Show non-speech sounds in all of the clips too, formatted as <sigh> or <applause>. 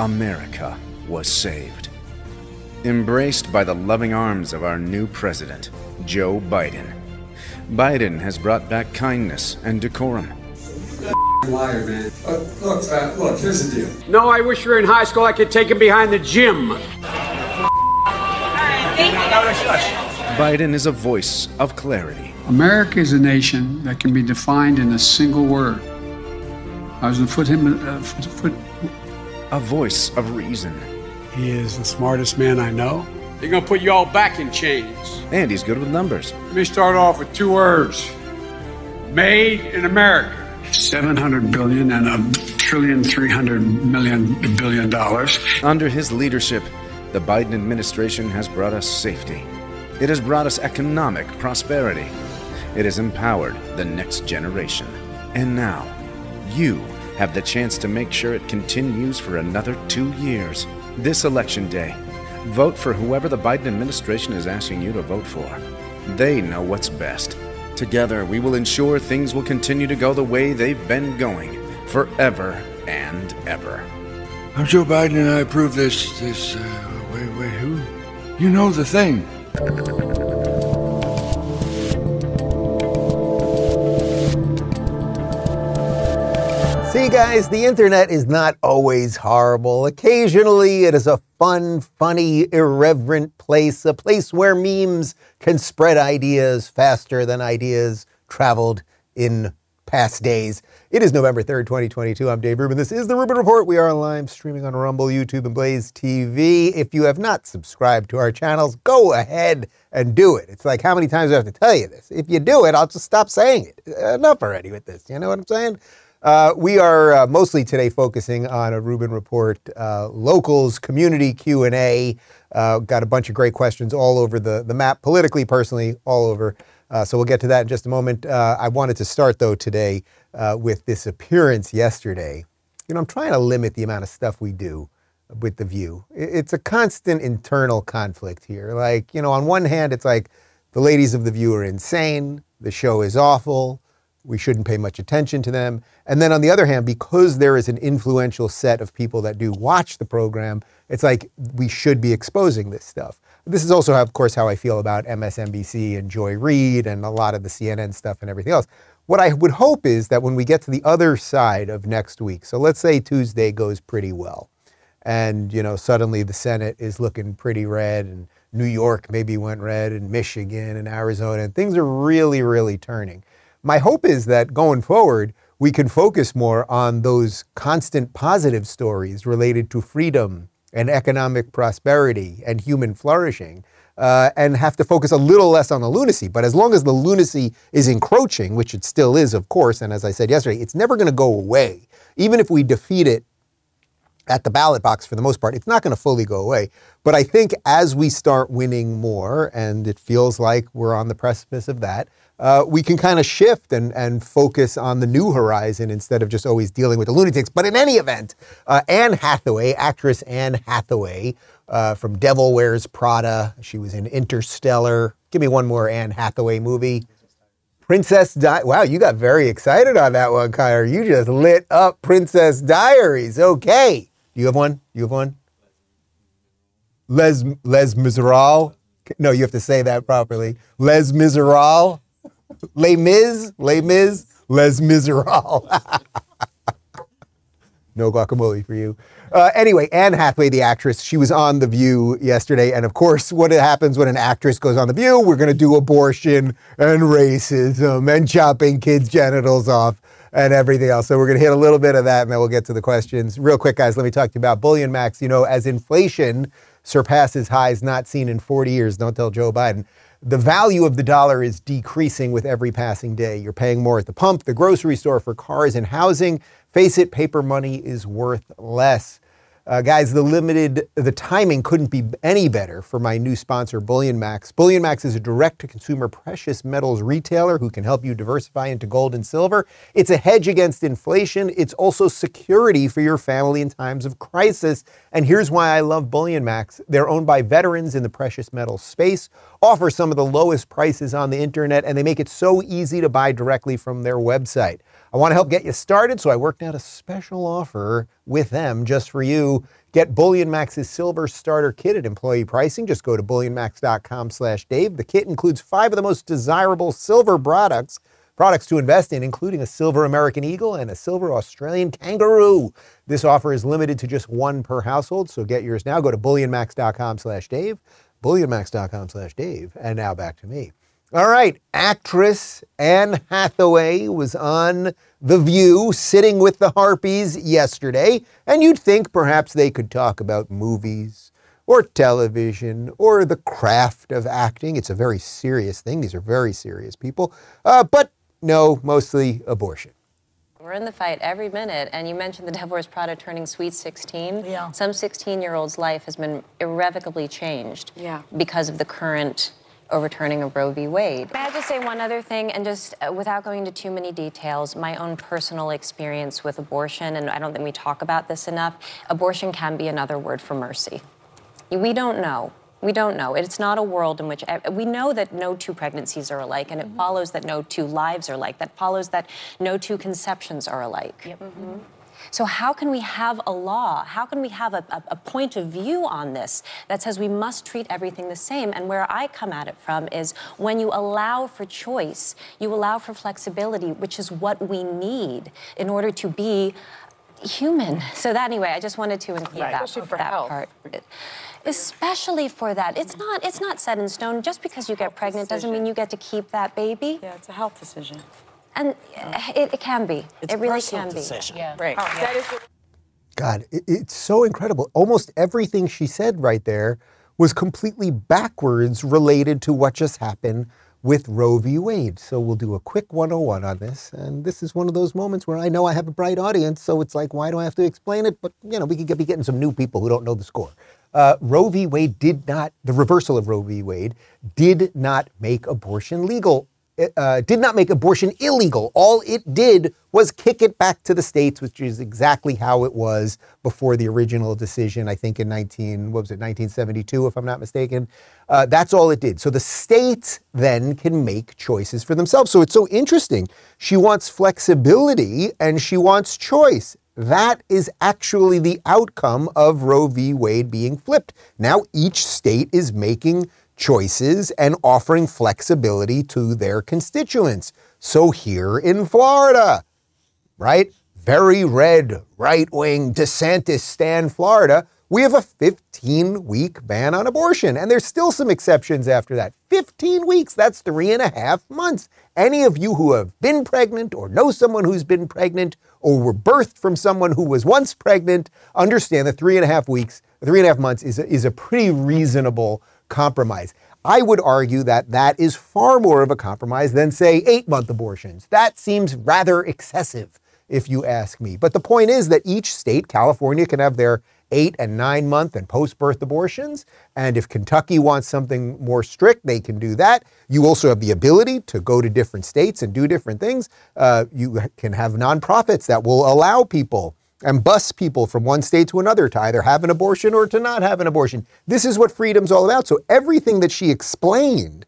America was saved. Embraced by the loving arms of our new president, Joe Biden. Biden has brought back kindness and decorum. liar, man. Uh, look, uh, look, here's the deal. No, I wish you were in high school. I could take him behind the gym. Biden is a voice of clarity. America is a nation that can be defined in a single word. I was going to put him, uh, foot, a voice of reason. He is the smartest man I know. They're gonna put you all back in chains. And he's good with numbers. Let me start off with two words. Made in America. 700 billion and a trillion 300 million billion dollars. Under his leadership, the Biden administration has brought us safety. It has brought us economic prosperity. It has empowered the next generation. And now, you have the chance to make sure it continues for another two years. This election day, vote for whoever the Biden administration is asking you to vote for. They know what's best. Together, we will ensure things will continue to go the way they've been going forever and ever. I'm Joe Biden, and I approve this. This. Uh, wait, wait, who? You know the thing. See, guys, the internet is not always horrible. Occasionally, it is a fun, funny, irreverent place, a place where memes can spread ideas faster than ideas traveled in past days. It is November 3rd, 2022. I'm Dave Rubin. This is the Rubin Report. We are live streaming on Rumble, YouTube, and Blaze TV. If you have not subscribed to our channels, go ahead and do it. It's like, how many times do I have to tell you this? If you do it, I'll just stop saying it. Enough already with this. You know what I'm saying? Uh, we are uh, mostly today focusing on a Rubin Report uh, locals community Q and A. Uh, got a bunch of great questions all over the the map, politically, personally, all over. Uh, so we'll get to that in just a moment. I wanted to start though today with this appearance yesterday. You know, I'm trying to limit the amount of stuff we do with the View. It's a constant internal conflict here. Like, you know, on one hand, it's like the ladies of the View are insane. The show is awful we shouldn't pay much attention to them. And then on the other hand, because there is an influential set of people that do watch the program, it's like we should be exposing this stuff. This is also, of course, how I feel about MSNBC and Joy Reid and a lot of the CNN stuff and everything else. What I would hope is that when we get to the other side of next week, so let's say Tuesday goes pretty well, and you know suddenly the Senate is looking pretty red, and New York maybe went red, and Michigan and Arizona, and things are really, really turning my hope is that going forward, we can focus more on those constant positive stories related to freedom and economic prosperity and human flourishing. Uh, and have to focus a little less on the lunacy. But as long as the lunacy is encroaching, which it still is, of course, and as I said yesterday, it's never going to go away. Even if we defeat it at the ballot box for the most part, it's not going to fully go away. But I think as we start winning more, and it feels like we're on the precipice of that, uh, we can kind of shift and, and focus on the new horizon instead of just always dealing with the lunatics. But in any event, uh, Anne Hathaway, actress Anne Hathaway uh, from Devil Wears Prada, she was in Interstellar. Give me one more Anne Hathaway movie. Princess Di- Wow, you got very excited on that one, Kyra. You just lit up Princess Diaries. Okay. Do you have one? You have one? Les Les Miserables. No, you have to say that properly. Les Miserables. Les Mis, Les Mis, Les Miserables. <laughs> no guacamole for you. Uh, anyway, Anne Hathaway, the actress, she was on The View yesterday. And of course, what happens when an actress goes on The View? We're going to do abortion and racism and chopping kids' genitals off and everything else. So we're going to hit a little bit of that and then we'll get to the questions. Real quick, guys, let me talk to you about BullionMax. You know, as inflation surpasses highs not seen in 40 years, don't tell Joe Biden the value of the dollar is decreasing with every passing day. You're paying more at the pump, the grocery store, for cars and housing. Face it, paper money is worth less. Uh, guys, the limited, the timing couldn't be any better for my new sponsor, BullionMax. Bullion Max is a direct to consumer precious metals retailer who can help you diversify into gold and silver. It's a hedge against inflation. It's also security for your family in times of crisis. And here's why I love BullionMax. They're owned by veterans in the precious metals space, offer some of the lowest prices on the internet, and they make it so easy to buy directly from their website. I want to help get you started, so I worked out a special offer with them just for you. Get BullionMax's Silver Starter Kit at employee pricing. Just go to bullionmax.com slash Dave. The kit includes five of the most desirable silver products products to invest in, including a silver American Eagle and a silver Australian Kangaroo. This offer is limited to just one per household, so get yours now. Go to bullionmax.com slash Dave, bullionmax.com slash Dave. And now back to me. All right, actress Anne Hathaway was on The View sitting with the Harpies yesterday, and you'd think perhaps they could talk about movies or television or the craft of acting. It's a very serious thing. These are very serious people. Uh, but no, mostly abortion. We're in the fight every minute, and you mentioned the Devil Wears Prada turning sweet 16. Yeah. Some 16-year-old's life has been irrevocably changed Yeah. because of the current overturning of Roe v. Wade. May I just say one other thing, and just uh, without going into too many details, my own personal experience with abortion, and I don't think we talk about this enough, abortion can be another word for mercy. We don't know. We don't know. It's not a world in which we know that no two pregnancies are alike, and it follows that no two lives are alike. That follows that no two conceptions are alike. So, how can we have a law? How can we have a, a, a point of view on this that says we must treat everything the same? And where I come at it from is when you allow for choice, you allow for flexibility, which is what we need in order to be human. So that anyway, I just wanted to include Right. that, Especially for that health. part. Especially for that. It's not it's not set in stone. Just because you get pregnant doesn't mean you get to keep that baby. Yeah, it's a health decision. And it, it can be. It's it really personal can decision. be. Yeah. Right. That is what God, it, it's so incredible. Almost everything she said right there was completely backwards related to what just happened with Roe v. Wade. So we'll do a quick 101 on this. And this is one of those moments where I know I have a bright audience, so it's like, why do I have to explain it? But, you know, we could get, be getting some new people who don't know the score. Uh, Roe v. Wade did not, the reversal of Roe v. Wade did not make abortion legal uh, did not make abortion illegal. All it did was kick it back to the states, which is exactly how it was before the original decision. I think in 19 what was it 1972, if I'm not mistaken. Uh, that's all it did. So the states then can make choices for themselves. So it's so interesting. She wants flexibility and she wants choice. That is actually the outcome of Roe v. Wade being flipped. Now each state is making choices and offering flexibility to their constituents. So here in Florida, right? Very red, right wing DeSantis stand Florida. We have a 15 week ban on abortion, and there's still some exceptions after that. 15 weeks, that's three and a half months. Any of you who have been pregnant or know someone who's been pregnant or were birthed from someone who was once pregnant understand that three and a half weeks, three and a half months is a, is a pretty reasonable compromise. I would argue that that is far more of a compromise than, say, eight month abortions. That seems rather excessive, if you ask me. But the point is that each state, California, can have their eight and nine month and post birth abortions. And if Kentucky wants something more strict, they can do that. You also have the ability to go to different states and do different things. Uh, you can have nonprofits that will allow people and bus people from one state to another to either have an abortion or to not have an abortion. This is what freedom's all about. So everything that she explained,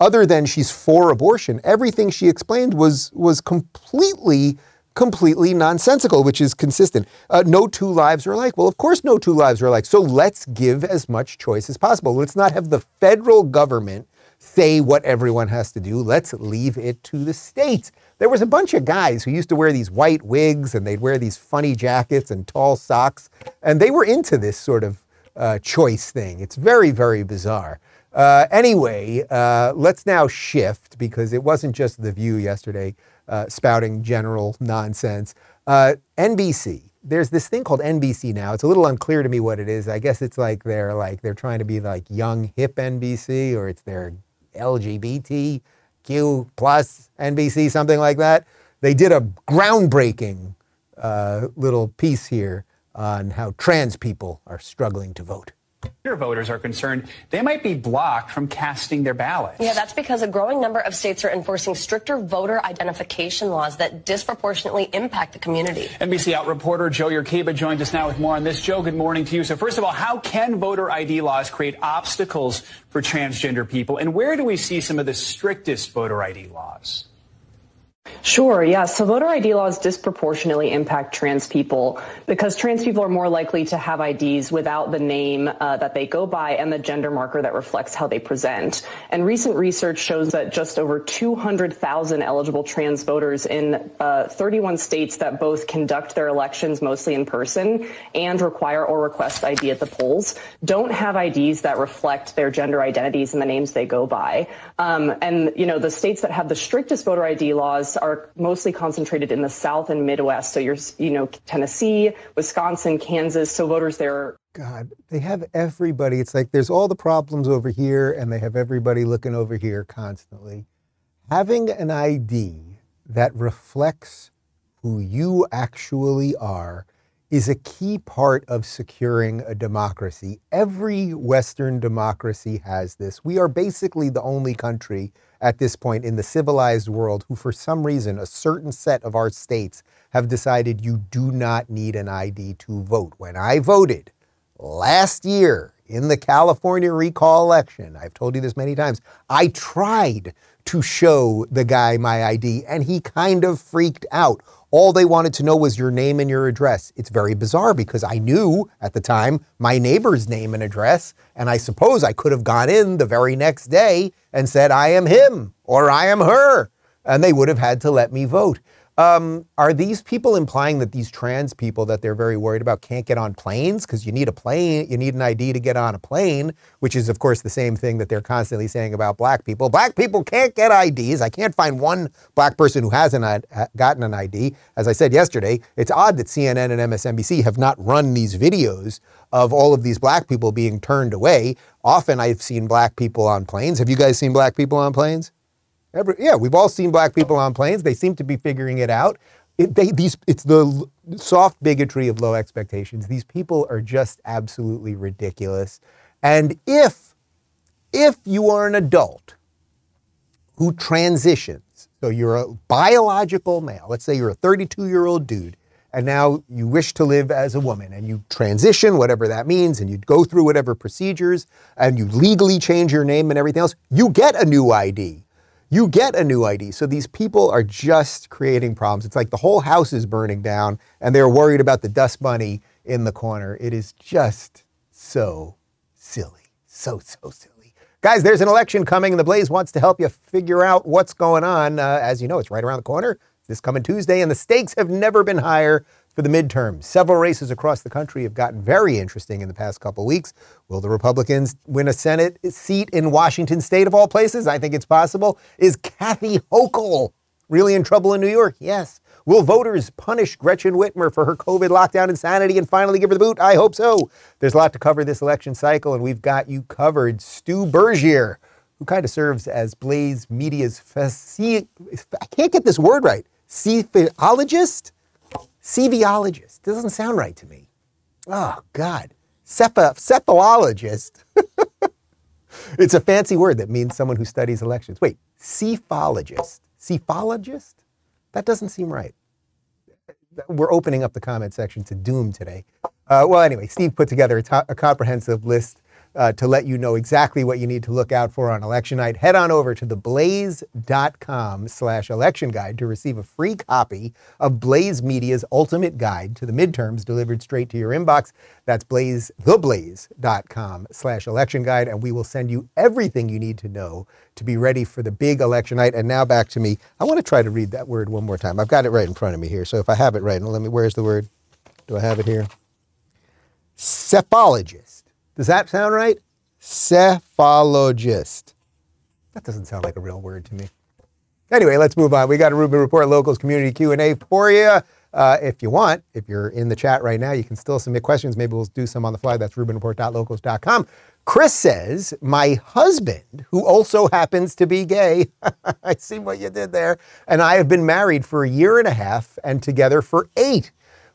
other than she's for abortion, everything she explained was was completely completely nonsensical, which is consistent. Uh, no two lives are alike. Well, of course, no two lives are alike. So let's give as much choice as possible. Let's not have the federal government say what everyone has to do. Let's leave it to the states. There was a bunch of guys who used to wear these white wigs and they'd wear these funny jackets and tall socks, and they were into this sort of uh, choice thing. It's very, very bizarre. Uh, anyway, uh, let's now shift because it wasn't just The View yesterday uh, spouting general nonsense. Uh, NBC. There's this thing called NBC now. It's a little unclear to me what it is. I guess it's like they're like they're trying to be like young hip NBC or it's their LGBTQ plus NBC, something like that. They did a groundbreaking uh, little piece here on how trans people are struggling to vote. Voters are concerned they might be blocked from casting their ballots. Yeah, that's because a growing number of states are enforcing stricter voter identification laws that disproportionately impact the community. NBC Out reporter Jo Yurcaba joins us now with more on this. Joe, good morning to you. So, first of all, how can voter ID laws create obstacles for transgender people? And where do we see some of the strictest voter ID laws? Sure, yeah. So voter ID laws disproportionately impact trans people because trans people are more likely to have IDs without the name uh, that they go by and the gender marker that reflects how they present. And recent research shows that just over 200,000 eligible trans voters in uh, 31 states that both conduct their elections mostly in person and require or request ID at the polls don't have IDs that reflect their gender identities and the names they go by. Um, and, you know, the states that have the strictest voter ID laws are mostly concentrated in the South and Midwest. So you're, you know, Tennessee, Wisconsin, Kansas. So voters there. God, they have everybody. It's like there's all the problems over here, and they have everybody looking over here constantly. Having an ID that reflects who you actually are is a key part of securing a democracy. Every Western democracy has this. We are basically the only country at this point in the civilized world who, for some reason, a certain set of our states have decided you do not need an ID to vote. When I voted last year in the California recall election, I've told you this many times, I tried to show the guy my ID and he kind of freaked out. All they wanted to know was your name and your address. It's very bizarre because I knew at the time my neighbor's name and address, and I suppose I could have gone in the very next day and said, I am him or I am her, and they would have had to let me vote. Um, are these people implying that these trans people that they're very worried about can't get on planes because you need a plane, you need an ID to get on a plane, which is of course the same thing that they're constantly saying about black people. Black people can't get IDs. I can't find one black person who hasn't gotten an ID. As I said yesterday, it's odd that CNN and MSNBC have not run these videos of all of these black people being turned away. Often I've seen black people on planes. Have you guys seen black people on planes? Every, yeah, we've all seen black people on planes. They seem to be figuring it out. It, they, these, it's the soft bigotry of low expectations. These people are just absolutely ridiculous. And if, if you are an adult who transitions, so you're a biological male, let's say you're a 32 year old dude, and now you wish to live as a woman and you transition, whatever that means, and you go through whatever procedures and you legally change your name and everything else, you get a new ID you get a new ID. So these people are just creating problems. It's like the whole house is burning down and they're worried about the dust bunny in the corner. It is just so silly. So, so silly. Guys, there's an election coming and the Blaze wants to help you figure out what's going on. Uh, as you know, it's right around the corner this coming Tuesday, and the stakes have never been higher for the midterms. Several races across the country have gotten very interesting in the past couple weeks. Will the Republicans win a Senate seat in Washington state of all places? I think it's possible. Is Kathy Hochul really in trouble in New York? Yes. Will voters punish Gretchen Whitmer for her COVID lockdown insanity and finally give her the boot? I hope so. There's a lot to cover this election cycle, and we've got you covered. Stu Burguiere, who kind of serves as Blaze Media's faci- I can't get this word right. Cephalologist? Ceviologist. Doesn't sound right to me. Oh, God. Cepha, cephalologist. <laughs> it's a fancy word that means someone who studies elections. Wait, cephalogist. Cephalogist? That doesn't seem right. We're opening up the comment section to doom today. Uh, well, anyway, Steve put together a, to- a comprehensive list uh, to let you know exactly what you need to look out for on election night, head on over to theblaze.com slash election guide to receive a free copy of Blaze Media's ultimate guide to the midterms delivered straight to your inbox. That's blaze, theblaze.com slash election guide, and we will send you everything you need to know to be ready for the big election night. And now back to me. I want to try to read that word one more time. I've got it right in front of me here. So if I have it right, let me, where's the word? Do I have it here? Cephalogist. Does that sound right? Cephalogist. That doesn't sound like a real word to me. Anyway, let's move on. We got a Rubin Report Locals Community Q&A for you. Uh, if you want, if you're in the chat right now, you can still submit questions. Maybe we'll do some on the fly. That's rubinreport.locals.com. Chris says, my husband, who also happens to be gay, <laughs> I see what you did there, and I have been married for a year and a half and together for eight.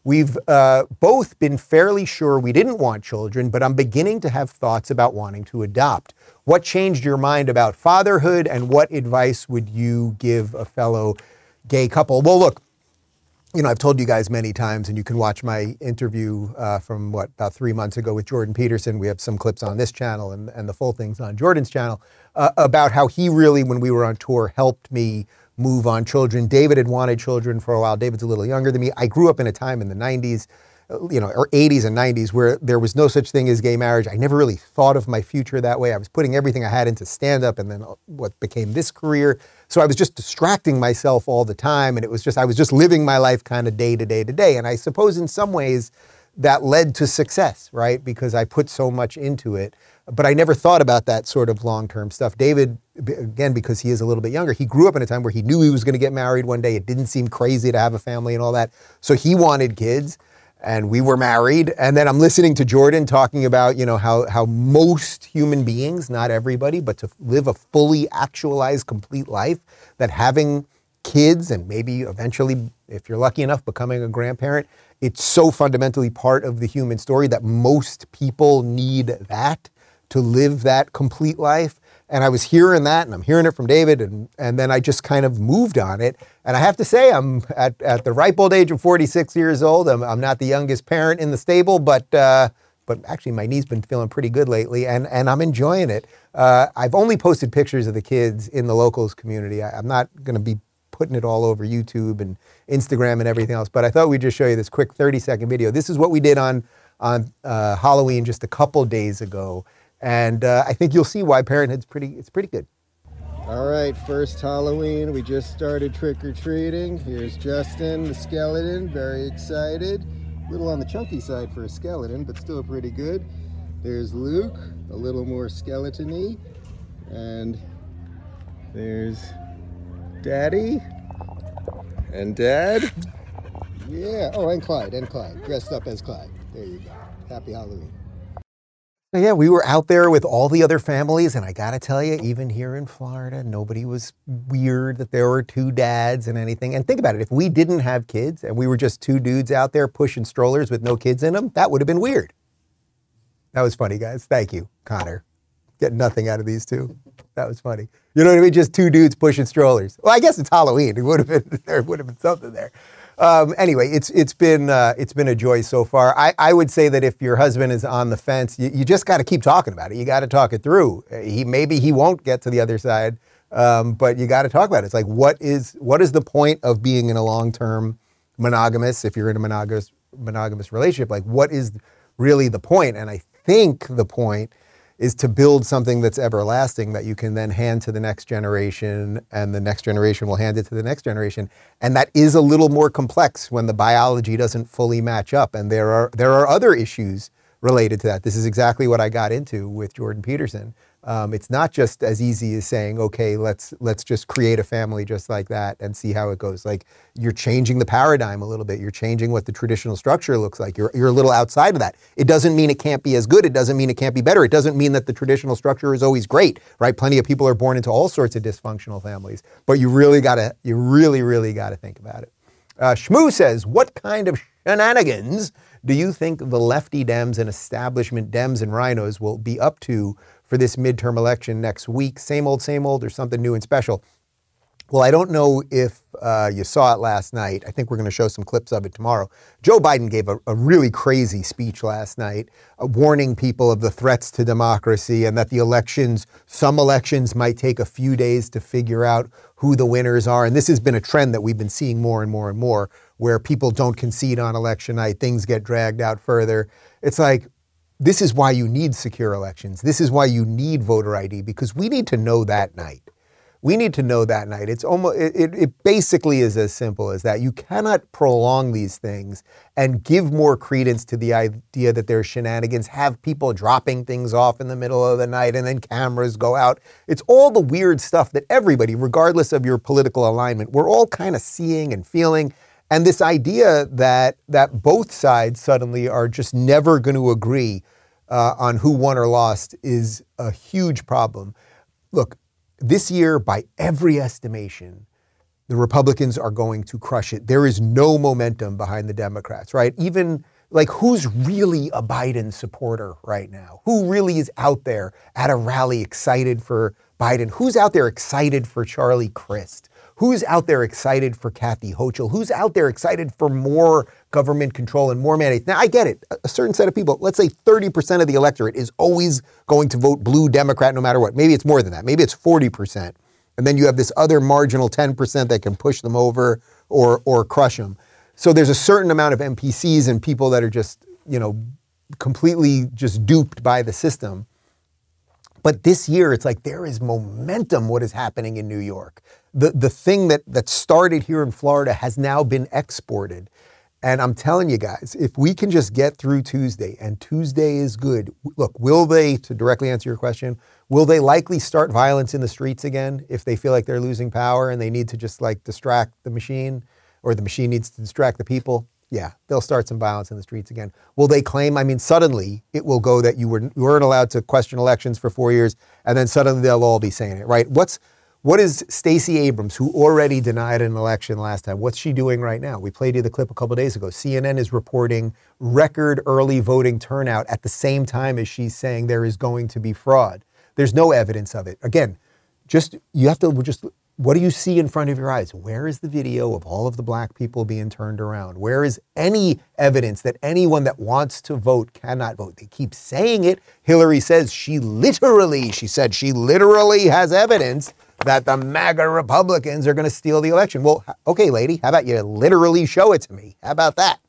We've uh, both been fairly sure we didn't want children, but I'm beginning to have thoughts about wanting to adopt. What changed your mind about fatherhood, and what advice would you give a fellow gay couple? Well, look, you know, I've told you guys many times, and you can watch my interview uh, from what about three months ago with Jordan Peterson. We have some clips on this channel and, and the full things on Jordan's channel uh, about how he really, when we were on tour, helped me move on children. David had wanted children for a while. David's a little younger than me. I grew up in a time in the 90s, uh, you know, or 80s and 90s where there was no such thing as gay marriage. I never really thought of my future that way. I was putting everything I had into stand up and then uh, what became this career. So I was just distracting myself all the time and it was just I was just living my life kind of day to day to day. And I suppose in some ways that led to success, right? Because I put so much into it. But I never thought about that sort of long term stuff. David, again, because he is a little bit younger, he grew up in a time where he knew he was going to get married one day. It didn't seem crazy to have a family and all that. So he wanted kids and we were married. And then I'm listening to Jordan talking about, you know, how, how most human beings, not everybody, but to live a fully actualized, complete life, that having kids and maybe eventually, if you're lucky enough, becoming a grandparent, it's so fundamentally part of the human story that most people need that to live that complete life. And I was hearing that, and I'm hearing it from David, and, and then I just kind of moved on it. And I have to say, I'm at, at the ripe old age of 46 years old. I'm, I'm not the youngest parent in the stable, but uh, but actually my knee's been feeling pretty good lately, and and I'm enjoying it. Uh, I've only posted pictures of the kids in the locals community. I, I'm not going to be putting it all over YouTube and Instagram and everything else, but I thought we'd just show you this quick 30 second video. This is what we did on on uh, Halloween just a couple days ago. And uh, I think you'll see why Parenthood's pretty, it's pretty good. All right, first Halloween. We just started trick or treating. Here's Justin, the skeleton, very excited. A little on the chunky side for a skeleton, but still pretty good. There's Luke, a little more skeletony. And there's Daddy and Dad. Yeah, oh, and Clyde, and Clyde, dressed up as Clyde. There you go. Happy Halloween. Yeah, we were out there with all the other families, and I gotta tell you, even here in Florida, nobody was weird that there were two dads and anything. And think about it if we didn't have kids and we were just two dudes out there pushing strollers with no kids in them, that would have been weird. That was funny, guys. Thank you, Connor. Get nothing out of these two. That was funny. You know what I mean? Just two dudes pushing strollers. Well, I guess it's Halloween. It would have been <laughs> there would have been something there. Um, anyway, it's it's been uh, it's been a joy so far. I, I would say that if your husband is on the fence, you, you just got to keep talking about it. You got to talk it through. He maybe he won't get to the other side, um, but you got to talk about it. It's like what is what is the point of being in a long term monogamous? If you're in a monogamous monogamous relationship, like what is really the point? And I think the point is to build something that's everlasting that you can then hand to the next generation and the next generation will hand it to the next generation. And that is a little more complex when the biology doesn't fully match up. And there are there are other issues related to that. This is exactly what I got into with Jordan Peterson um, it's not just as easy as saying, okay, let's let's just create a family just like that and see how it goes. Like you're changing the paradigm a little bit. You're changing what the traditional structure looks like. You're you're a little outside of that. It doesn't mean it can't be as good. It doesn't mean it can't be better. It doesn't mean that the traditional structure is always great, right? Plenty of people are born into all sorts of dysfunctional families, but you really gotta you really really gotta think about it. Uh, Shmoo says, what kind of shenanigans do you think the lefty Dems and establishment Dems and RINOs will be up to for this midterm election next week. Same old, same old, or something new and special. Well, I don't know if uh, you saw it last night. I think we're going to show some clips of it tomorrow. Joe Biden gave a, a really crazy speech last night, uh, warning people of the threats to democracy and that the elections, some elections might take a few days to figure out who the winners are. And this has been a trend that we've been seeing more and more and more, where people don't concede on election night, things get dragged out further. It's like, this is why you need secure elections. This is why you need voter ID because we need to know that night. We need to know that night. It's almost it, it basically is as simple as that. You cannot prolong these things and give more credence to the idea that there's shenanigans, have people dropping things off in the middle of the night and then cameras go out. It's all the weird stuff that everybody, regardless of your political alignment, we're all kind of seeing and feeling. And this idea that that both sides suddenly are just never going to agree uh, on who won or lost is a huge problem. Look, this year, by every estimation, the Republicans are going to crush it. There is no momentum behind the Democrats, right? Even like who's really a Biden supporter right now? Who really is out there at a rally excited for Biden? Who's out there excited for Charlie Crist? Who's out there excited for Kathy Hochul? Who's out there excited for more government control and more mandates? Now, I get it. A certain set of people, let's say 30% of the electorate, is always going to vote blue Democrat no matter what. Maybe it's more than that. Maybe it's 40%. And then you have this other marginal 10% that can push them over or, or crush them. So there's a certain amount of NPCs and people that are just, you know, completely just duped by the system. But this year, it's like there is momentum what is happening in New York. The, the thing that, that started here in Florida has now been exported. And I'm telling you guys, if we can just get through Tuesday, and Tuesday is good, look, will they, to directly answer your question, will they likely start violence in the streets again if they feel like they're losing power and they need to just like distract the machine or the machine needs to distract the people? Yeah, they'll start some violence in the streets again. Will they claim? I mean, suddenly it will go that you, were, you weren't allowed to question elections for four years, and then suddenly they'll all be saying it, right? What's what is Stacey Abrams, who already denied an election last time, what's she doing right now? We played you the clip a couple days ago. CNN is reporting record early voting turnout at the same time as she's saying there is going to be fraud. There's no evidence of it. Again, just you have to just what do you see in front of your eyes? Where is the video of all of the black people being turned around? Where is any evidence that anyone that wants to vote cannot vote? They keep saying it. Hillary says she literally, she said she literally has evidence that the MAGA Republicans are going to steal the election. Well, okay, lady, how about you literally show it to me? How about that?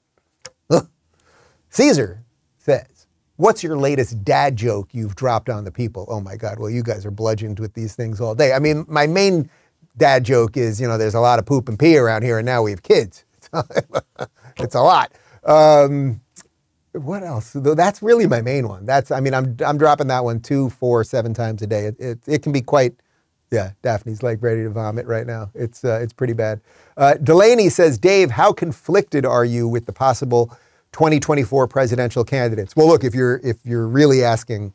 Caesar says, What's your latest dad joke you've dropped on the people? Oh my God, well, you guys are bludgeoned with these things all day. I mean, my main dad joke is, you know, there's a lot of poop and pee around here, and now we have kids. <laughs> it's a lot. Um, what else? That's really my main one. That's, I mean, I'm, I'm dropping that one two, four, seven times a day. It, it, it can be quite yeah, Daphne's like ready to vomit right now. It's uh, it's pretty bad. Uh, Delaney says, Dave, how conflicted are you with the possible 2024 presidential candidates? Well, look, if you're if you're really asking,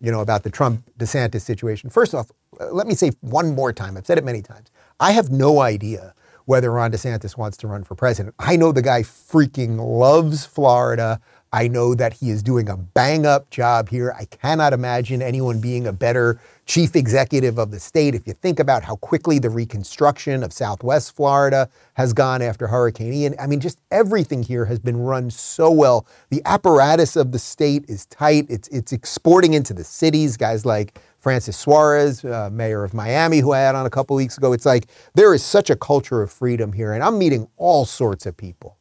you know, about the Trump DeSantis situation, first off, uh, let me say one more time. I've said it many times. I have no idea whether Ron DeSantis wants to run for president. I know the guy freaking loves Florida. I know that he is doing a bang up job here. I cannot imagine anyone being a better chief executive of the state. If you think about how quickly the reconstruction of Southwest Florida has gone after Hurricane Ian, I mean, just everything here has been run so well. The apparatus of the state is tight. It's it's exporting into the cities. Guys like Francis Suarez, uh, mayor of Miami, who I had on a couple weeks ago. It's like there is such a culture of freedom here, and I'm meeting all sorts of people,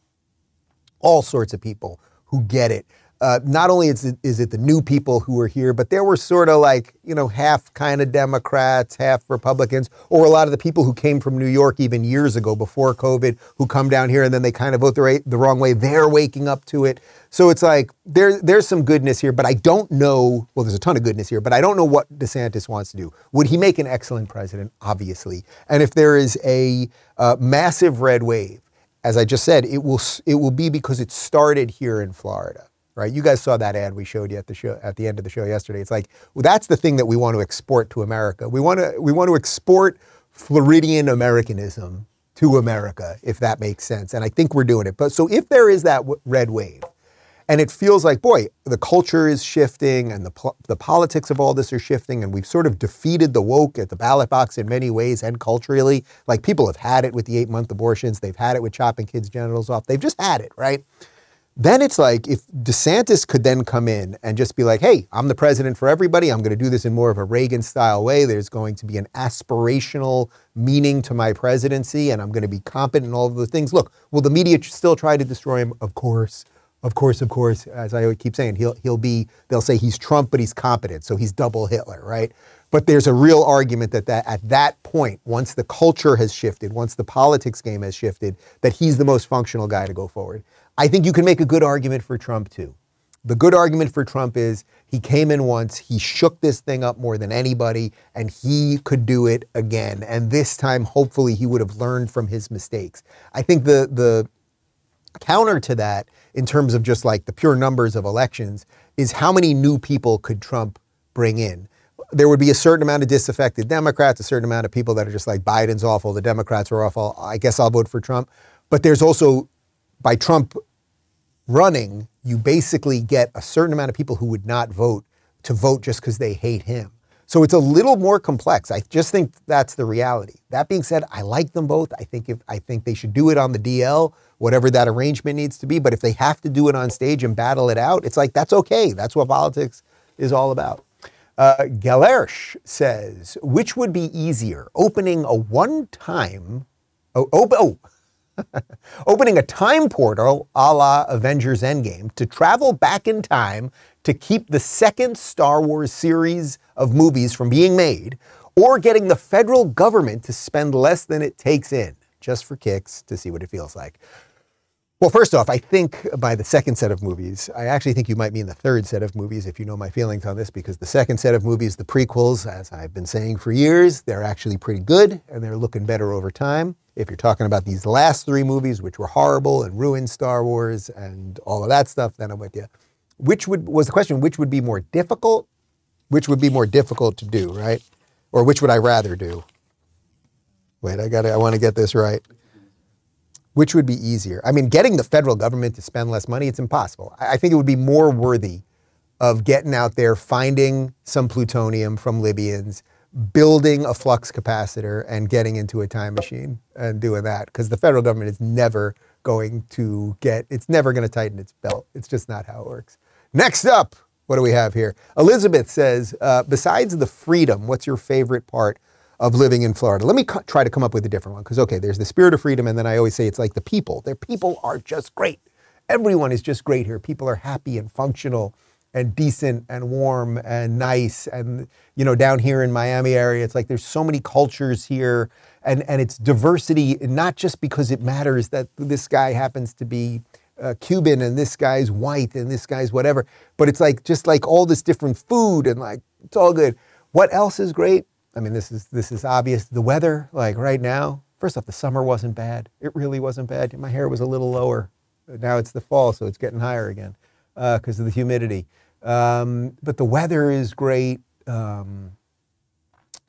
all sorts of people who get it. Uh, not only is it, is it the new people who are here, but there were sort of like, you know, half kind of Democrats, half Republicans, or a lot of the people who came from New York even years ago before COVID who come down here and then they kind of vote the, the wrong way. They're waking up to it. So it's like there, there's some goodness here, but I don't know. Well, there's a ton of goodness here, but I don't know what DeSantis wants to do. Would he make an excellent president? Obviously. And if there is a uh, massive red wave, as I just said, it will it will be because it started here in Florida, right? You guys saw that ad we showed you at the show at the end of the show yesterday. It's like well, that's the thing that we want to export to America. We want to we want to export Floridian Americanism to America, if that makes sense. And I think we're doing it. But so if there is that w- red wave, and it feels like, boy, the culture is shifting and the, pl- the politics of all this are shifting, and we've sort of defeated the woke at the ballot box in many ways and culturally. Like people have had it with the eight month abortions, they've had it with chopping kids' genitals off, they've just had it, right? Then it's like if DeSantis could then come in and just be like, hey, I'm the president for everybody. I'm going to do this in more of a Reagan style way. There's going to be an aspirational meaning to my presidency, and I'm going to be competent in all of the things. Look, will the media still try to destroy him? Of course. Of course, of course, as I keep saying, he'll, he'll be, they'll say he's Trump, but he's competent, so he's double Hitler, right? But there's a real argument that, that at that point, once the culture has shifted, once the politics game has shifted, that he's the most functional guy to go forward. I think you can make a good argument for Trump too. The good argument for Trump is he came in once, he shook this thing up more than anybody, and he could do it again. And this time, hopefully, he would have learned from his mistakes. I think the the counter to that, in terms of just like the pure numbers of elections, is how many new people could Trump bring in? There would be a certain amount of disaffected Democrats, a certain amount of people that are just like Biden's awful, the Democrats are awful. I guess I'll vote for Trump. But there's also by Trump running, you basically get a certain amount of people who would not vote to vote just because they hate him. So it's a little more complex. I just think that's the reality. That being said, I like them both. I think if I think they should do it on the DL, whatever that arrangement needs to be. But if they have to do it on stage and battle it out, it's like that's okay. That's what politics is all about. Uh, says, which would be easier, opening a one-time, oh, op- oh, <laughs> opening a time portal a la Avengers Endgame to travel back in time to keep the second Star Wars series of movies from being made, or getting the federal government to spend less than it takes in just for kicks to see what it feels like. Well, first off, I think by the second set of movies, I actually think you might mean the third set of movies if you know my feelings on this, because the second set of movies, the prequels, as I've been saying for years, they're actually pretty good and they're looking better over time. If you're talking about these last three movies, which were horrible and ruined Star Wars and all of that stuff, then I'm with you. Which would was the question? Which would be more difficult? Which would be more difficult to do, right? Or which would I rather do? Wait, I got I want to get this right. Which would be easier? I mean, getting the federal government to spend less money, it's impossible. I think it would be more worthy of getting out there, finding some plutonium from Libyans, building a flux capacitor, and getting into a time machine and doing that. Because the federal government is never going to get, it's never going to tighten its belt. It's just not how it works. Next up, what do we have here? Elizabeth says, uh, besides the freedom, what's your favorite part of living in Florida? Let me co- try to come up with a different one because, okay, there's the spirit of freedom, and then I always say it's like the people. Their people are just great. Everyone is just great here. People are happy and functional and decent and warm and nice. And, you know, down here in Miami area, it's like there's so many cultures here and, and it's diversity, not just because it matters that this guy happens to be uh, Cuban and this guy's white and this guy's whatever, but it's like just like all this different food and like it's all good. What else is great? I mean, this is this is obvious. The weather, like right now, first off, the summer wasn't bad. It really wasn't bad. My hair was a little lower. Now it's the fall, so it's getting higher again because uh, of the humidity. Um, but the weather is great. Um,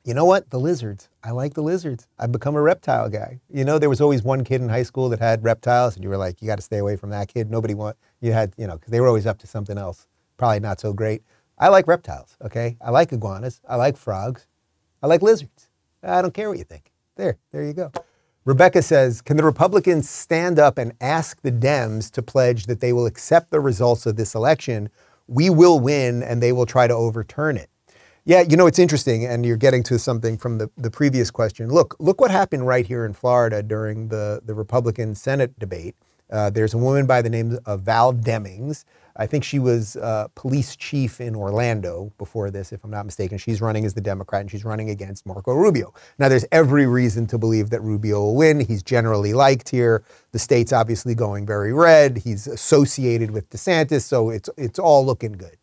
you know what? The lizards. I like the lizards. I've become a reptile guy. You know, there was always one kid in high school that had reptiles, and you were like, you got to stay away from that kid. Nobody want you had, you know, because they were always up to something else. Probably not so great. I like reptiles. Okay, I like iguanas. I like frogs. I like lizards. I don't care what you think. There, there you go. Rebecca says, Can the Republicans stand up and ask the Dems to pledge that they will accept the results of this election? We will win and they will try to overturn it. Yeah, you know, it's interesting, and you're getting to something from the, the previous question. Look, look what happened right here in Florida during the, the Republican Senate debate. Uh, there's a woman by the name of Val Demings. I think she was uh, police chief in Orlando before this, if I'm not mistaken. She's running as the Democrat and she's running against Marco Rubio. Now, there's every reason to believe that Rubio will win. He's generally liked here. The state's obviously going very red. He's associated with DeSantis, so it's, it's all looking good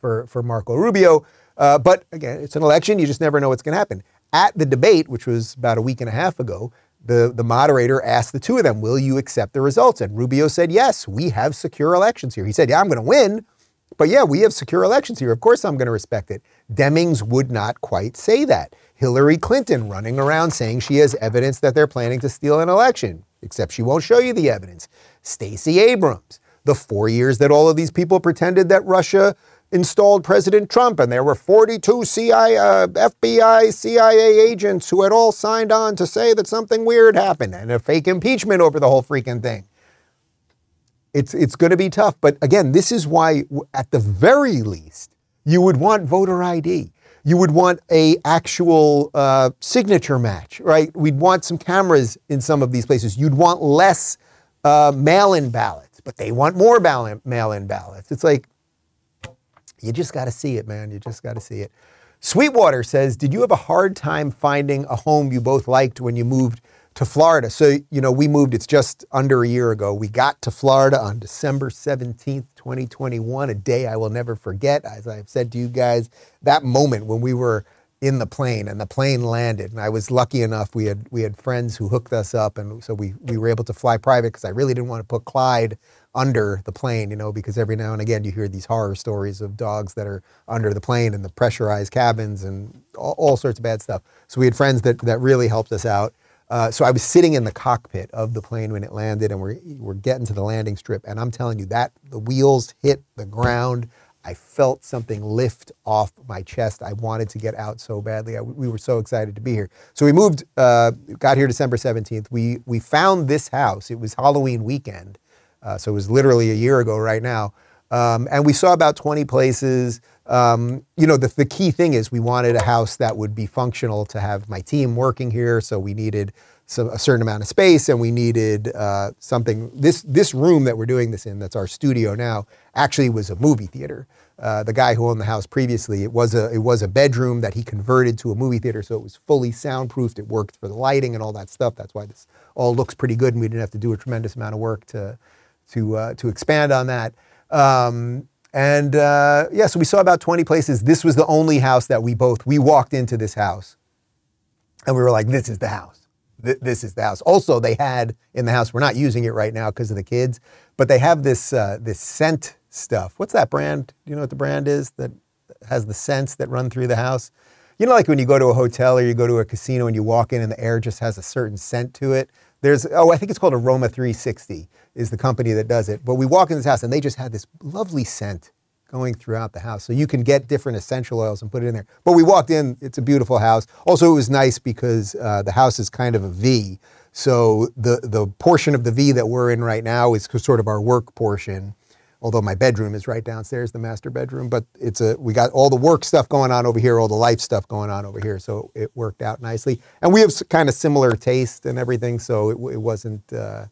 for, for Marco Rubio. Uh, but again, it's an election. You just never know what's going to happen. At the debate, which was about a week and a half ago, the, the moderator asked the two of them, Will you accept the results? And Rubio said, Yes, we have secure elections here. He said, Yeah, I'm going to win. But yeah, we have secure elections here. Of course, I'm going to respect it. Demings would not quite say that. Hillary Clinton running around saying she has evidence that they're planning to steal an election, except she won't show you the evidence. Stacey Abrams, the four years that all of these people pretended that Russia installed President Trump, and there were 42 CIA, uh, FBI, CIA agents who had all signed on to say that something weird happened and a fake impeachment over the whole freaking thing. It's, it's going to be tough. But again, this is why, at the very least, you would want voter ID. You would want a actual uh, signature match, right? We'd want some cameras in some of these places. You'd want less uh, mail-in ballots, but they want more mail-in ballots. It's like you just got to see it, man. You just got to see it. Sweetwater says, Did you have a hard time finding a home you both liked when you moved to Florida? So, you know, we moved, it's just under a year ago. We got to Florida on December 17th, 2021, a day I will never forget. As I've said to you guys, that moment when we were in the plane and the plane landed and I was lucky enough we had we had friends who hooked us up and so we we were able to fly private because I really didn't want to put Clyde under the plane, you know, because every now and again you hear these horror stories of dogs that are under the plane and the pressurized cabins and all, all sorts of bad stuff. So we had friends that, that really helped us out. Uh, so I was sitting in the cockpit of the plane when it landed, and we're, we're getting to the landing strip. And I'm telling you, that the wheels hit the ground. I felt something lift off my chest. I wanted to get out so badly. I, we were so excited to be here. So we moved, uh, got here December 17th. We, we found this house. It was Halloween weekend. Uh, so it was literally a year ago right now. Um, and we saw about 20 places. Um, you know, the, the key thing is we wanted a house that would be functional to have my team working here. So we needed some, a certain amount of space, and we needed uh, something. This this room that we're doing this in, that's our studio now, actually was a movie theater. Uh, the guy who owned the house previously, it was a it was a bedroom that he converted to a movie theater, so it was fully soundproofed. It worked for the lighting and all that stuff. That's why this all looks pretty good, and we didn't have to do a tremendous amount of work to to uh, to expand on that. Um, and uh, yeah, so we saw about 20 places. This was the only house that we both, we walked into this house and we were like, this is the house. Th- this is the house. Also, they had in the house, we're not using it right now because of the kids, but they have this, uh, this scent stuff. What's that brand? Do you know what the brand is that has the scents that run through the house? You know, like when you go to a hotel or you go to a casino and you walk in and the air just has a certain scent to it. There's, oh, I think it's called Aroma 360 is the company that does it. But we walk in this house and they just had this lovely scent going throughout the house. So you can get different essential oils and put it in there. But we walked in, it's a beautiful house. Also, it was nice because uh, the house is kind of a V. So the, the portion of the V that we're in right now is sort of our work portion. Although my bedroom is right downstairs, the master bedroom, but it's a we got all the work stuff going on over here, all the life stuff going on over here, so it worked out nicely. And we have kind of similar taste and everything, so it, it wasn't uh,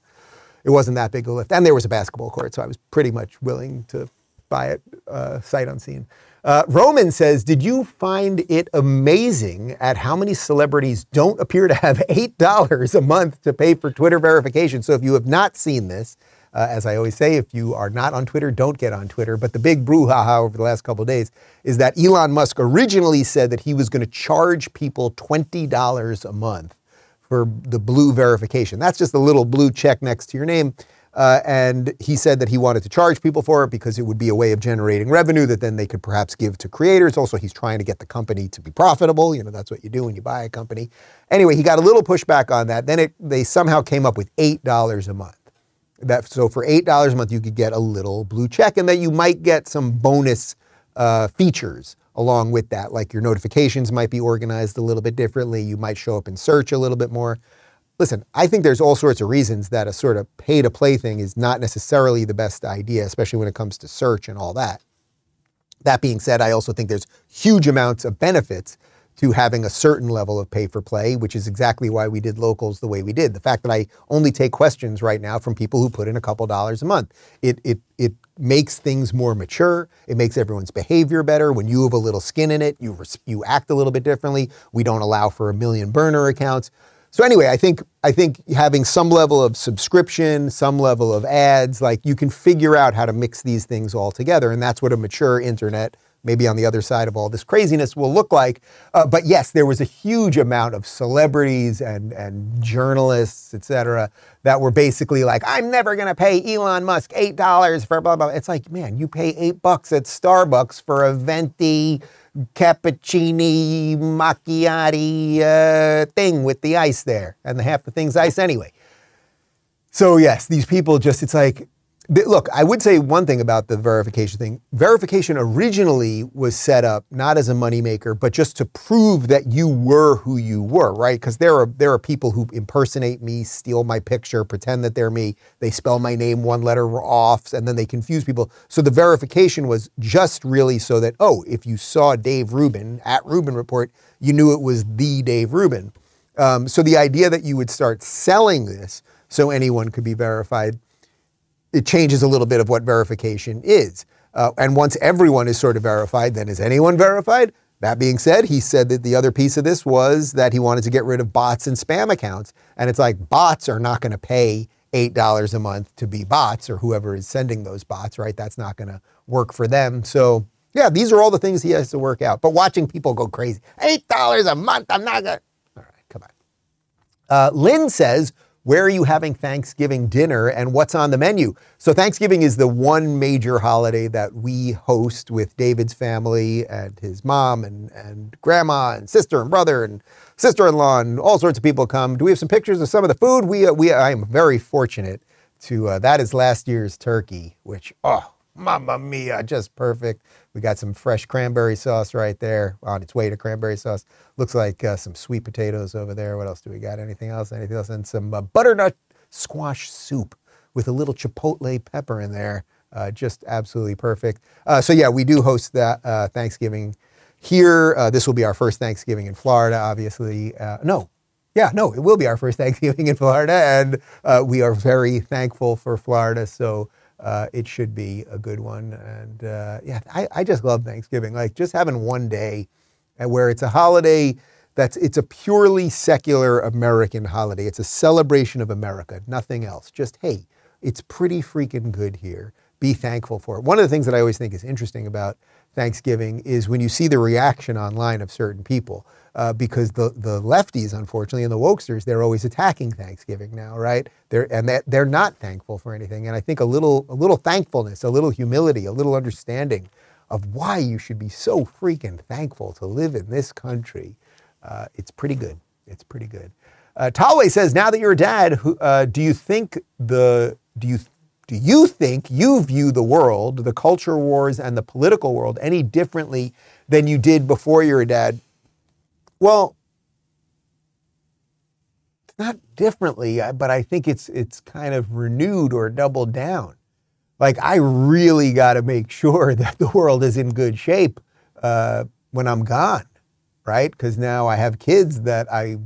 it wasn't that big a lift. And there was a basketball court, so I was pretty much willing to buy it uh, sight unseen. Uh, Roman says, Did you find it amazing at how many celebrities don't appear to have $8 a month to pay for Twitter verification? So if you have not seen this, uh, as I always say, if you are not on Twitter, don't get on Twitter. But the big brouhaha over the last couple of days is that Elon Musk originally said that he was going to charge people $20 a month for the blue verification. That's just a little blue check next to your name. Uh, and he said that he wanted to charge people for it because it would be a way of generating revenue that then they could perhaps give to creators. Also, he's trying to get the company to be profitable. You know, that's what you do when you buy a company. Anyway, he got a little pushback on that. Then it, they somehow came up with eight dollars a month. That so for eight dollars a month you could get a little blue check, and that you might get some bonus uh, features along with that. Like your notifications might be organized a little bit differently. You might show up in search a little bit more listen, I think there's all sorts of reasons that a sort of pay to play thing is not necessarily the best idea, especially when it comes to search and all that. That being said, I also think there's huge amounts of benefits to having a certain level of pay for play, which is exactly why we did locals the way we did. The fact that I only take questions right now from people who put in a couple dollars a month, it it it makes things more mature. It makes everyone's behavior better. When you have a little skin in it, you you act a little bit differently. We don't allow for a million burner accounts. So anyway, I think I think having some level of subscription, some level of ads, like you can figure out how to mix these things all together, and that's what a mature internet, maybe on the other side of all this craziness, will look like. Uh, but yes, there was a huge amount of celebrities and and journalists, et cetera, that were basically like, "I'm never going to pay Elon Musk eight dollars for blah blah." It's like, man, you pay eight bucks at Starbucks for a venti cappuccini macchiati uh, thing with the ice there, and the half the thing's ice anyway. So yes, these people just it's like Look, I would say one thing about the verification thing. Verification originally was set up not as a moneymaker, but just to prove that you were who you were, right? Because there are there are people who impersonate me, steal my picture, pretend that they're me. They spell my name one letter off, and then they confuse people. So the verification was just really so that oh, if you saw Dave Rubin at Rubin Report, you knew it was the Dave Rubin. Um, so the idea that you would start selling this so anyone could be verified it changes a little bit of what verification is. Uh, and once everyone is sort of verified, then is anyone verified? That being said, he said that the other piece of this was that he wanted to get rid of bots and spam accounts. And it's like bots are not going to pay $8 a month to be bots or whoever is sending those bots, right? That's not going to work for them. So, yeah, these are all the things he has to work out. But watching people go crazy, $8 a month, I'm not going to. All right, come on. Uh, Lynn says, where are you having Thanksgiving dinner and what's on the menu? So, Thanksgiving is the one major holiday that we host with David's family and his mom and, and grandma and sister and brother and sister in law and all sorts of people come. Do we have some pictures of some of the food? We, uh, we, I am very fortunate to, uh, that is last year's turkey, which, oh, mamma mia, just perfect. We got some fresh cranberry sauce right there on its way to cranberry sauce. Looks like uh, some sweet potatoes over there. What else do we got? Anything else? Anything else? And some uh, butternut squash soup with a little chipotle pepper in there. Uh, just absolutely perfect. Uh, so yeah, we do host that uh, Thanksgiving here. Uh, this will be our first Thanksgiving in Florida, obviously. No, yeah, no, it will be our first <laughs> Thanksgiving in Florida, and we are very thankful for Florida. So uh, it should be a good one. And uh, yeah, I, I just love Thanksgiving. Like just having one day where it's a holiday that's it's a purely secular American holiday. It's a celebration of America, nothing else. Just hey, it's pretty freaking good here. Be thankful for it. One of the things that I always think is interesting about Thanksgiving is when you see the reaction online of certain people, uh, because the the lefties, unfortunately, and the wokesters, they're always attacking Thanksgiving now, right? They're and that they're not thankful for anything. And I think a little a little thankfulness, a little humility, a little understanding of why you should be so freaking thankful to live in this country. Uh, it's pretty good. It's pretty good. Uh, Talway says, now that you're a dad, who, uh, do you think the do you do you think you view the world, the culture wars, and the political world any differently than you did before you're a dad? Well, not differently, but I think it's it's kind of renewed or doubled down. Like I really got to make sure <laughs> that the world is in good shape uh, when I'm gone, right? Because now I have kids that I.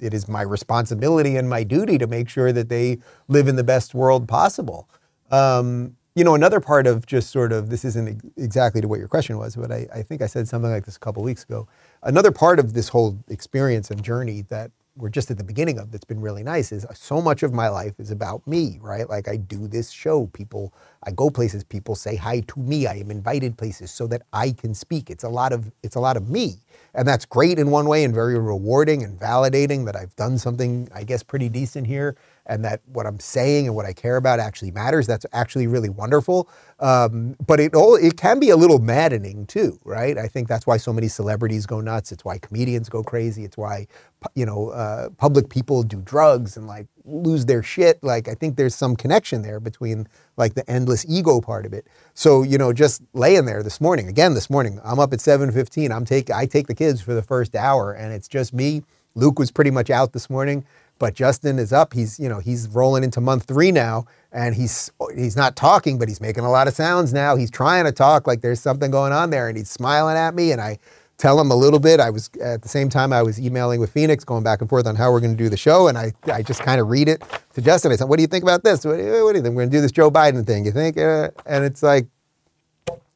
It is my responsibility and my duty to make sure that they live in the best world possible. Um, you know, another part of just sort of this isn't exactly to what your question was, but I, I think I said something like this a couple weeks ago. Another part of this whole experience and journey that we're just at the beginning of that's been really nice is uh, so much of my life is about me, right? Like I do this show, people, I go places, people say hi to me. I am invited places so that I can speak. It's a lot of it's a lot of me. And that's great in one way and very rewarding and validating that I've done something, I guess, pretty decent here and that what I'm saying and what I care about actually matters. That's actually really wonderful. Um, but it all it can be a little maddening too, right? I think that's why so many celebrities go nuts. It's why comedians go crazy. It's why you know uh, public people do drugs and like lose their shit. Like I think there's some connection there between like the endless ego part of it. So you know, just laying there this morning again. This morning, I'm up at 7:15. I'm take I take the kids for the first hour, and it's just me. Luke was pretty much out this morning. But Justin is up. He's you know he's rolling into month three now, and he's he's not talking, but he's making a lot of sounds now. He's trying to talk like there's something going on there, and he's smiling at me, and I tell him a little bit. I was at the same time I was emailing with Phoenix, going back and forth on how we're going to do the show, and I I just kind of read it to Justin. I said, "What do you think about this? What, what do you think? We're going to do this Joe Biden thing. You think?" Uh, and it's like,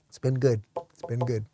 it's been good. It's been good.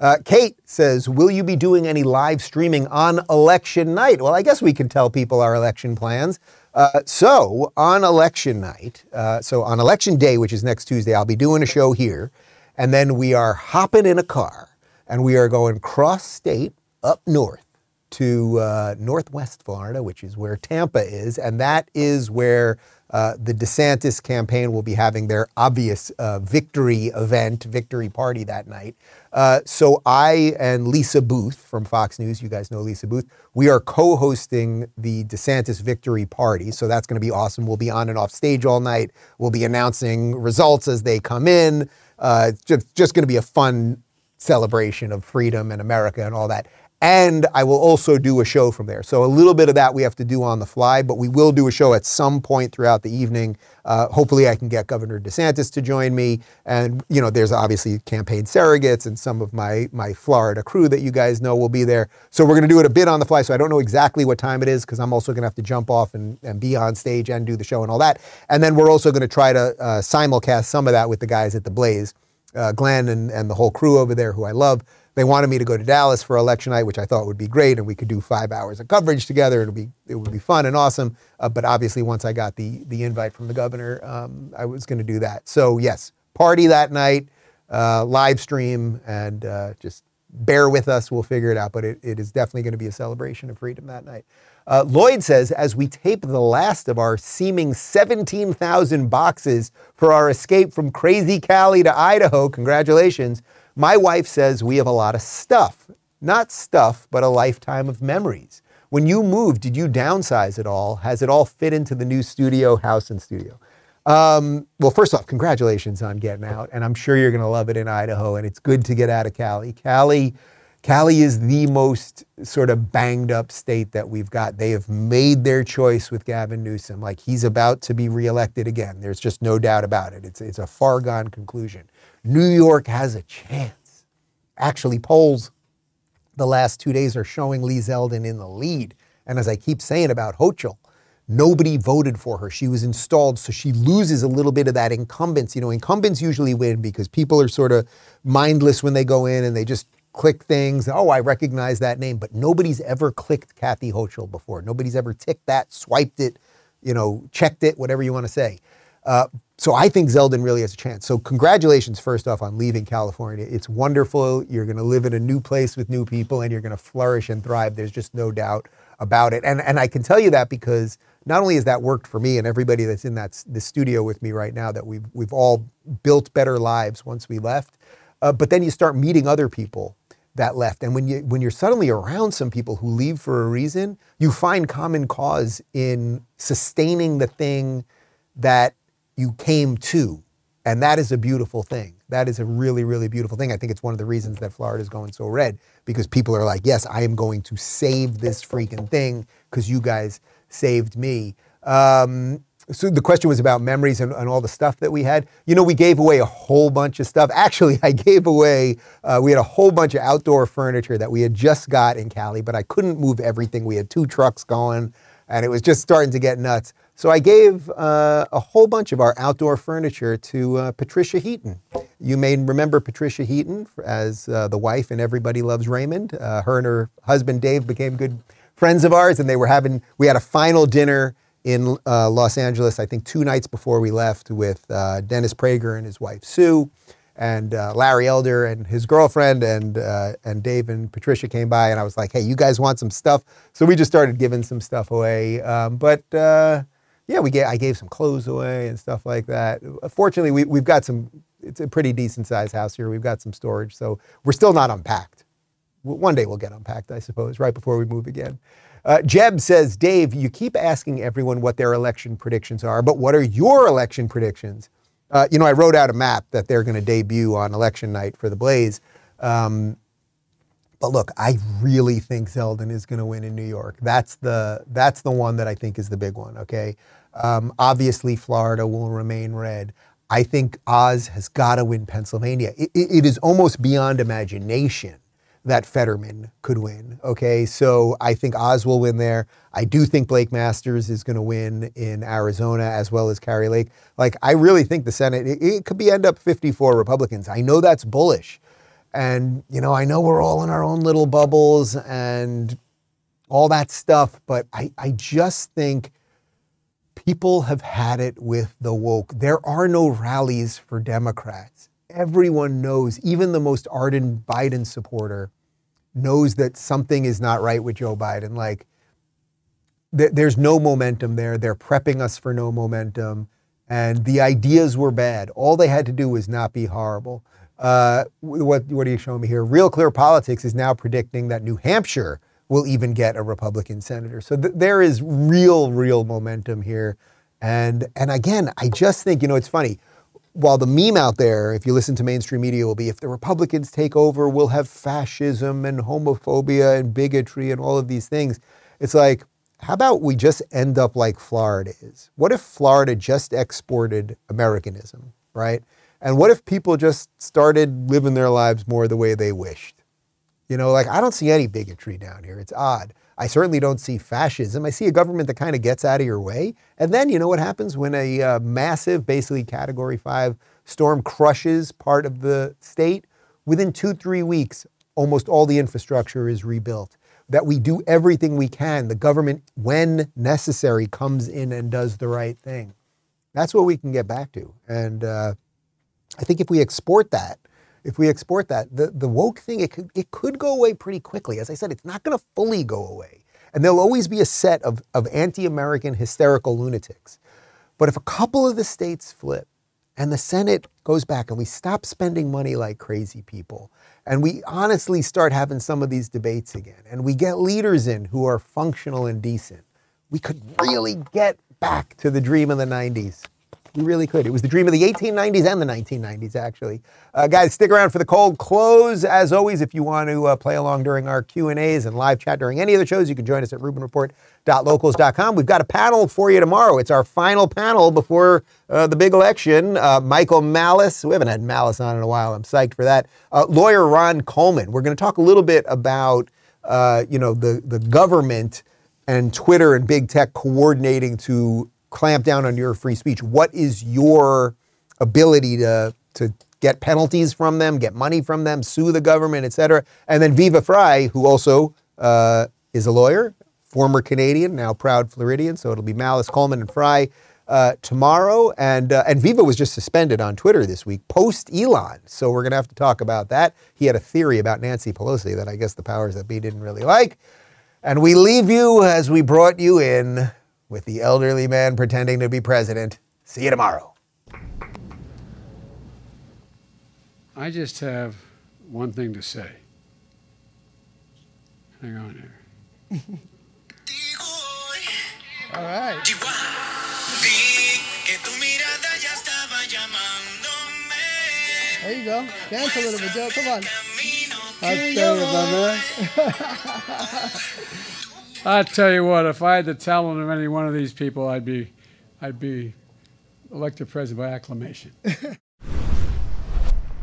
Uh, Kate says, Will you be doing any live streaming on election night? Well, I guess we can tell people our election plans. Uh, so, on election night, uh, so on election day, which is next Tuesday, I'll be doing a show here. And then we are hopping in a car and we are going cross state up north to uh, Northwest Florida, which is where Tampa is. And that is where uh, the DeSantis campaign will be having their obvious uh, victory event, victory party that night. Uh, so I and Lisa Booth from Fox News, you guys know Lisa Booth, we are co-hosting the DeSantis victory party. So that's going to be awesome. We'll be on and off stage all night. We'll be announcing results as they come in. Uh, just just going to be a fun celebration of freedom and America and all that. And I will also do a show from there. So a little bit of that we have to do on the fly, but we will do a show at some point throughout the evening. Uh, hopefully, I can get Governor DeSantis to join me. And you know, there's obviously campaign surrogates and some of my my Florida crew that you guys know will be there. So we're going to do it a bit on the fly. So I don't know exactly what time it is because I'm also going to have to jump off and, and be on stage and do the show and all that. And then we're also going to try to uh, simulcast some of that with the guys at the Blaze, uh, Glenn and, and the whole crew over there who I love. They wanted me to go to Dallas for election night, which I thought would be great, and we could do five hours of coverage together. It'll be it would be fun and awesome. Uh, but obviously, once I got the the invite from the governor, um, I was going to do that. So yes, party that night, uh, live stream, and uh, just bear with us. We'll figure it out. But it, it is definitely going to be a celebration of freedom that night. Uh, Lloyd says, as we tape the last of our seeming 17,000 boxes for our escape from crazy Cali to Idaho, congratulations. My wife says we have a lot of stuff. Not stuff, but a lifetime of memories. When you moved, did you downsize at all? Has it all fit into the new studio, house, and studio? Um, well, first off, congratulations on getting out, and I'm sure you're going to love it in Idaho. And it's good to get out of Cali. Cali, Cali is the most sort of banged up state that we've got. They have made their choice with Gavin Newsom. Like he's about to be reelected again. There's just no doubt about it. It's, it's a far gone conclusion. New York has a chance. Actually, polls the last two days are showing Lee Zeldin in the lead. And as I keep saying about Hochul, nobody voted for her. She was installed, so she loses a little bit of that incumbents. You know, incumbents usually win because people are sort of mindless when they go in and they just click things. Oh, I recognize that name, but nobody's ever clicked Kathy Hochul before. Nobody's ever ticked that, swiped it, you know, checked it, whatever you want to say. Uh, so I think Zeldin really has a chance. So congratulations, first off, on leaving California. It's wonderful. You're going to live in a new place with new people, and you're going to flourish and thrive. There's just no doubt about it. And and I can tell you that because not only has that worked for me and everybody that's in that the studio with me right now, that we've we've all built better lives once we left. Uh, but then you start meeting other people that left. And when you when you're suddenly around some people who leave for a reason, you find common cause in sustaining the thing that you came to. And that is a beautiful thing. That is a really, really beautiful thing. I think it's one of the reasons that Florida is going so red because people are like, yes, I am going to save this freaking thing because you guys saved me. Um, so the question was about memories and, and, all the stuff that we had. You know, we gave away a whole bunch of stuff. Actually, <laughs> I gave away, uh, we had a whole bunch of outdoor furniture that we had just got in Cali, but I couldn't move everything. We had two trucks going and it was just starting to get nuts. So I gave uh, a whole bunch of our outdoor furniture to uh, Patricia Heaton. You may remember Patricia Heaton as uh, the wife in Everybody Loves Raymond. Uh, her and her husband Dave became good friends of ours, and they were having. We had a final dinner in uh, Los Angeles, I think two nights before we left, with uh, Dennis Prager and his wife Sue, and Larry Elder and his girlfriend, and and Dave and Patricia came by, and I was like, "Hey, you guys want some stuff?" So we just started giving some stuff away. Um, but yeah, we gave, I gave some clothes away and stuff like that. Fortunately, we, we've got some. It's a pretty decent sized house here. We've got some storage, so we're still not unpacked. One day we'll get unpacked, I suppose, right before we move again. Uh, Jeb says, Dave, you keep asking everyone what their election predictions are, but what are your election predictions? Uh, you know, I wrote out a map that they're going to debut on election night for the Blaze. Um, but look, I really think Zeldin is going to win in New York. That's the that's the one that I think is the big one. Okay, um, obviously Florida will remain red. I think Oz has got to win Pennsylvania. It, it is almost beyond imagination that Fetterman could win. Okay, so I think Oz will win there. I do think Blake Masters is going to win in Arizona as well as Kari Lake. Like I really think the Senate it, it could be end up 54 Republicans. I know that's bullish, and you know I know we're all in our own little bubbles and all that stuff, but I I just think people have had it with the woke. There are no rallies for Democrats everyone knows, even the most ardent Biden supporter knows that something is not right with Joe Biden. Like, th- there's no momentum there. They're prepping us for no momentum. And the ideas were bad. All they had to do was not be horrible. Uh, what, what are you showing me here? Real Clear Politics is now predicting that New Hampshire will even get a Republican senator. So th- there is real, real momentum here. And, and again, I just think, you know, it's funny while the meme out there, if you listen to mainstream media, will be if the Republicans take over, we'll have fascism and homophobia and bigotry and all of these things. It's like, how about we just end up like Florida is? What if Florida just exported Americanism, right? And what if people just started living their lives more the way they wished? You know, like I don't see any bigotry down here. It's odd. I certainly don't see fascism. I see a government that kind of gets out of your way. And then you know what happens when a uh, massive, basically category five storm crushes part of the state? Within two, three weeks, almost all the infrastructure is rebuilt. That we do everything we can. The government, when necessary, comes in and does the right thing. That's what we can get back to. And uh, I think if we export that, if we export that, the, the woke thing, it could, it could go away pretty quickly. As I said, it's not going to fully go away. And there'll always be a set of, of anti American hysterical lunatics. But if a couple of the states flip and the Senate goes back and we stop spending money like crazy people and we honestly start having some of these debates again and we get leaders in who are functional and decent, we could really get back to the dream of the 90s We really could. It was the dream of the 1890s and the 1990s, actually. Uh, guys, stick around for the cold close. As always, if you want to uh, play along during our Q&As and live chat during any of the shows, you can join us at RubinReport.locals.com. We've got a panel for you tomorrow. It's our final panel before uh, the big election. Uh, Michael Malice, we haven't had Malice on in a while. I'm psyched for that. Uh, lawyer Ron Coleman. We're going to talk a little bit about, uh, you know, the, the government and Twitter and big tech coordinating to clamp down on your free speech. What is your ability to to get penalties from them, get money from them, sue the government, et cetera? And then Viva Fry, who also uh, is a lawyer, former Canadian, now proud Floridian. So it'll be Malice, Coleman, and Fry. Uh, tomorrow, and uh, and Viva was just suspended on Twitter this week post Elon, so we're gonna have to talk about that. He had a theory about Nancy Pelosi that I guess the powers that be didn't really like, and we leave you as we brought you in with the elderly man pretending to be president. See you tomorrow. I just have one thing to say. Hang on here. <laughs> All right. There you go. Dance a little bit, Joe. Come on. I Here you tell you, go. my man. I tell you what, if I had the talent of any one of these people, I'd be, I'd be elected president by acclamation. <laughs>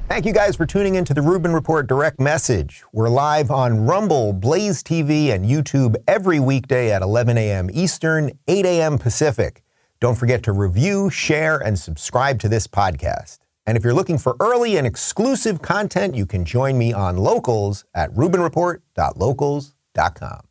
Thank you guys for tuning in to the Rubin Report Direct Message. We're live on Rumble, Blaze TV, and YouTube every weekday at 11 a.m. Eastern, 8 a.m. Pacific. Don't forget to review, share, and subscribe to this podcast. And if you're looking for early and exclusive content, you can join me on Locals at rubinreport.locals.com.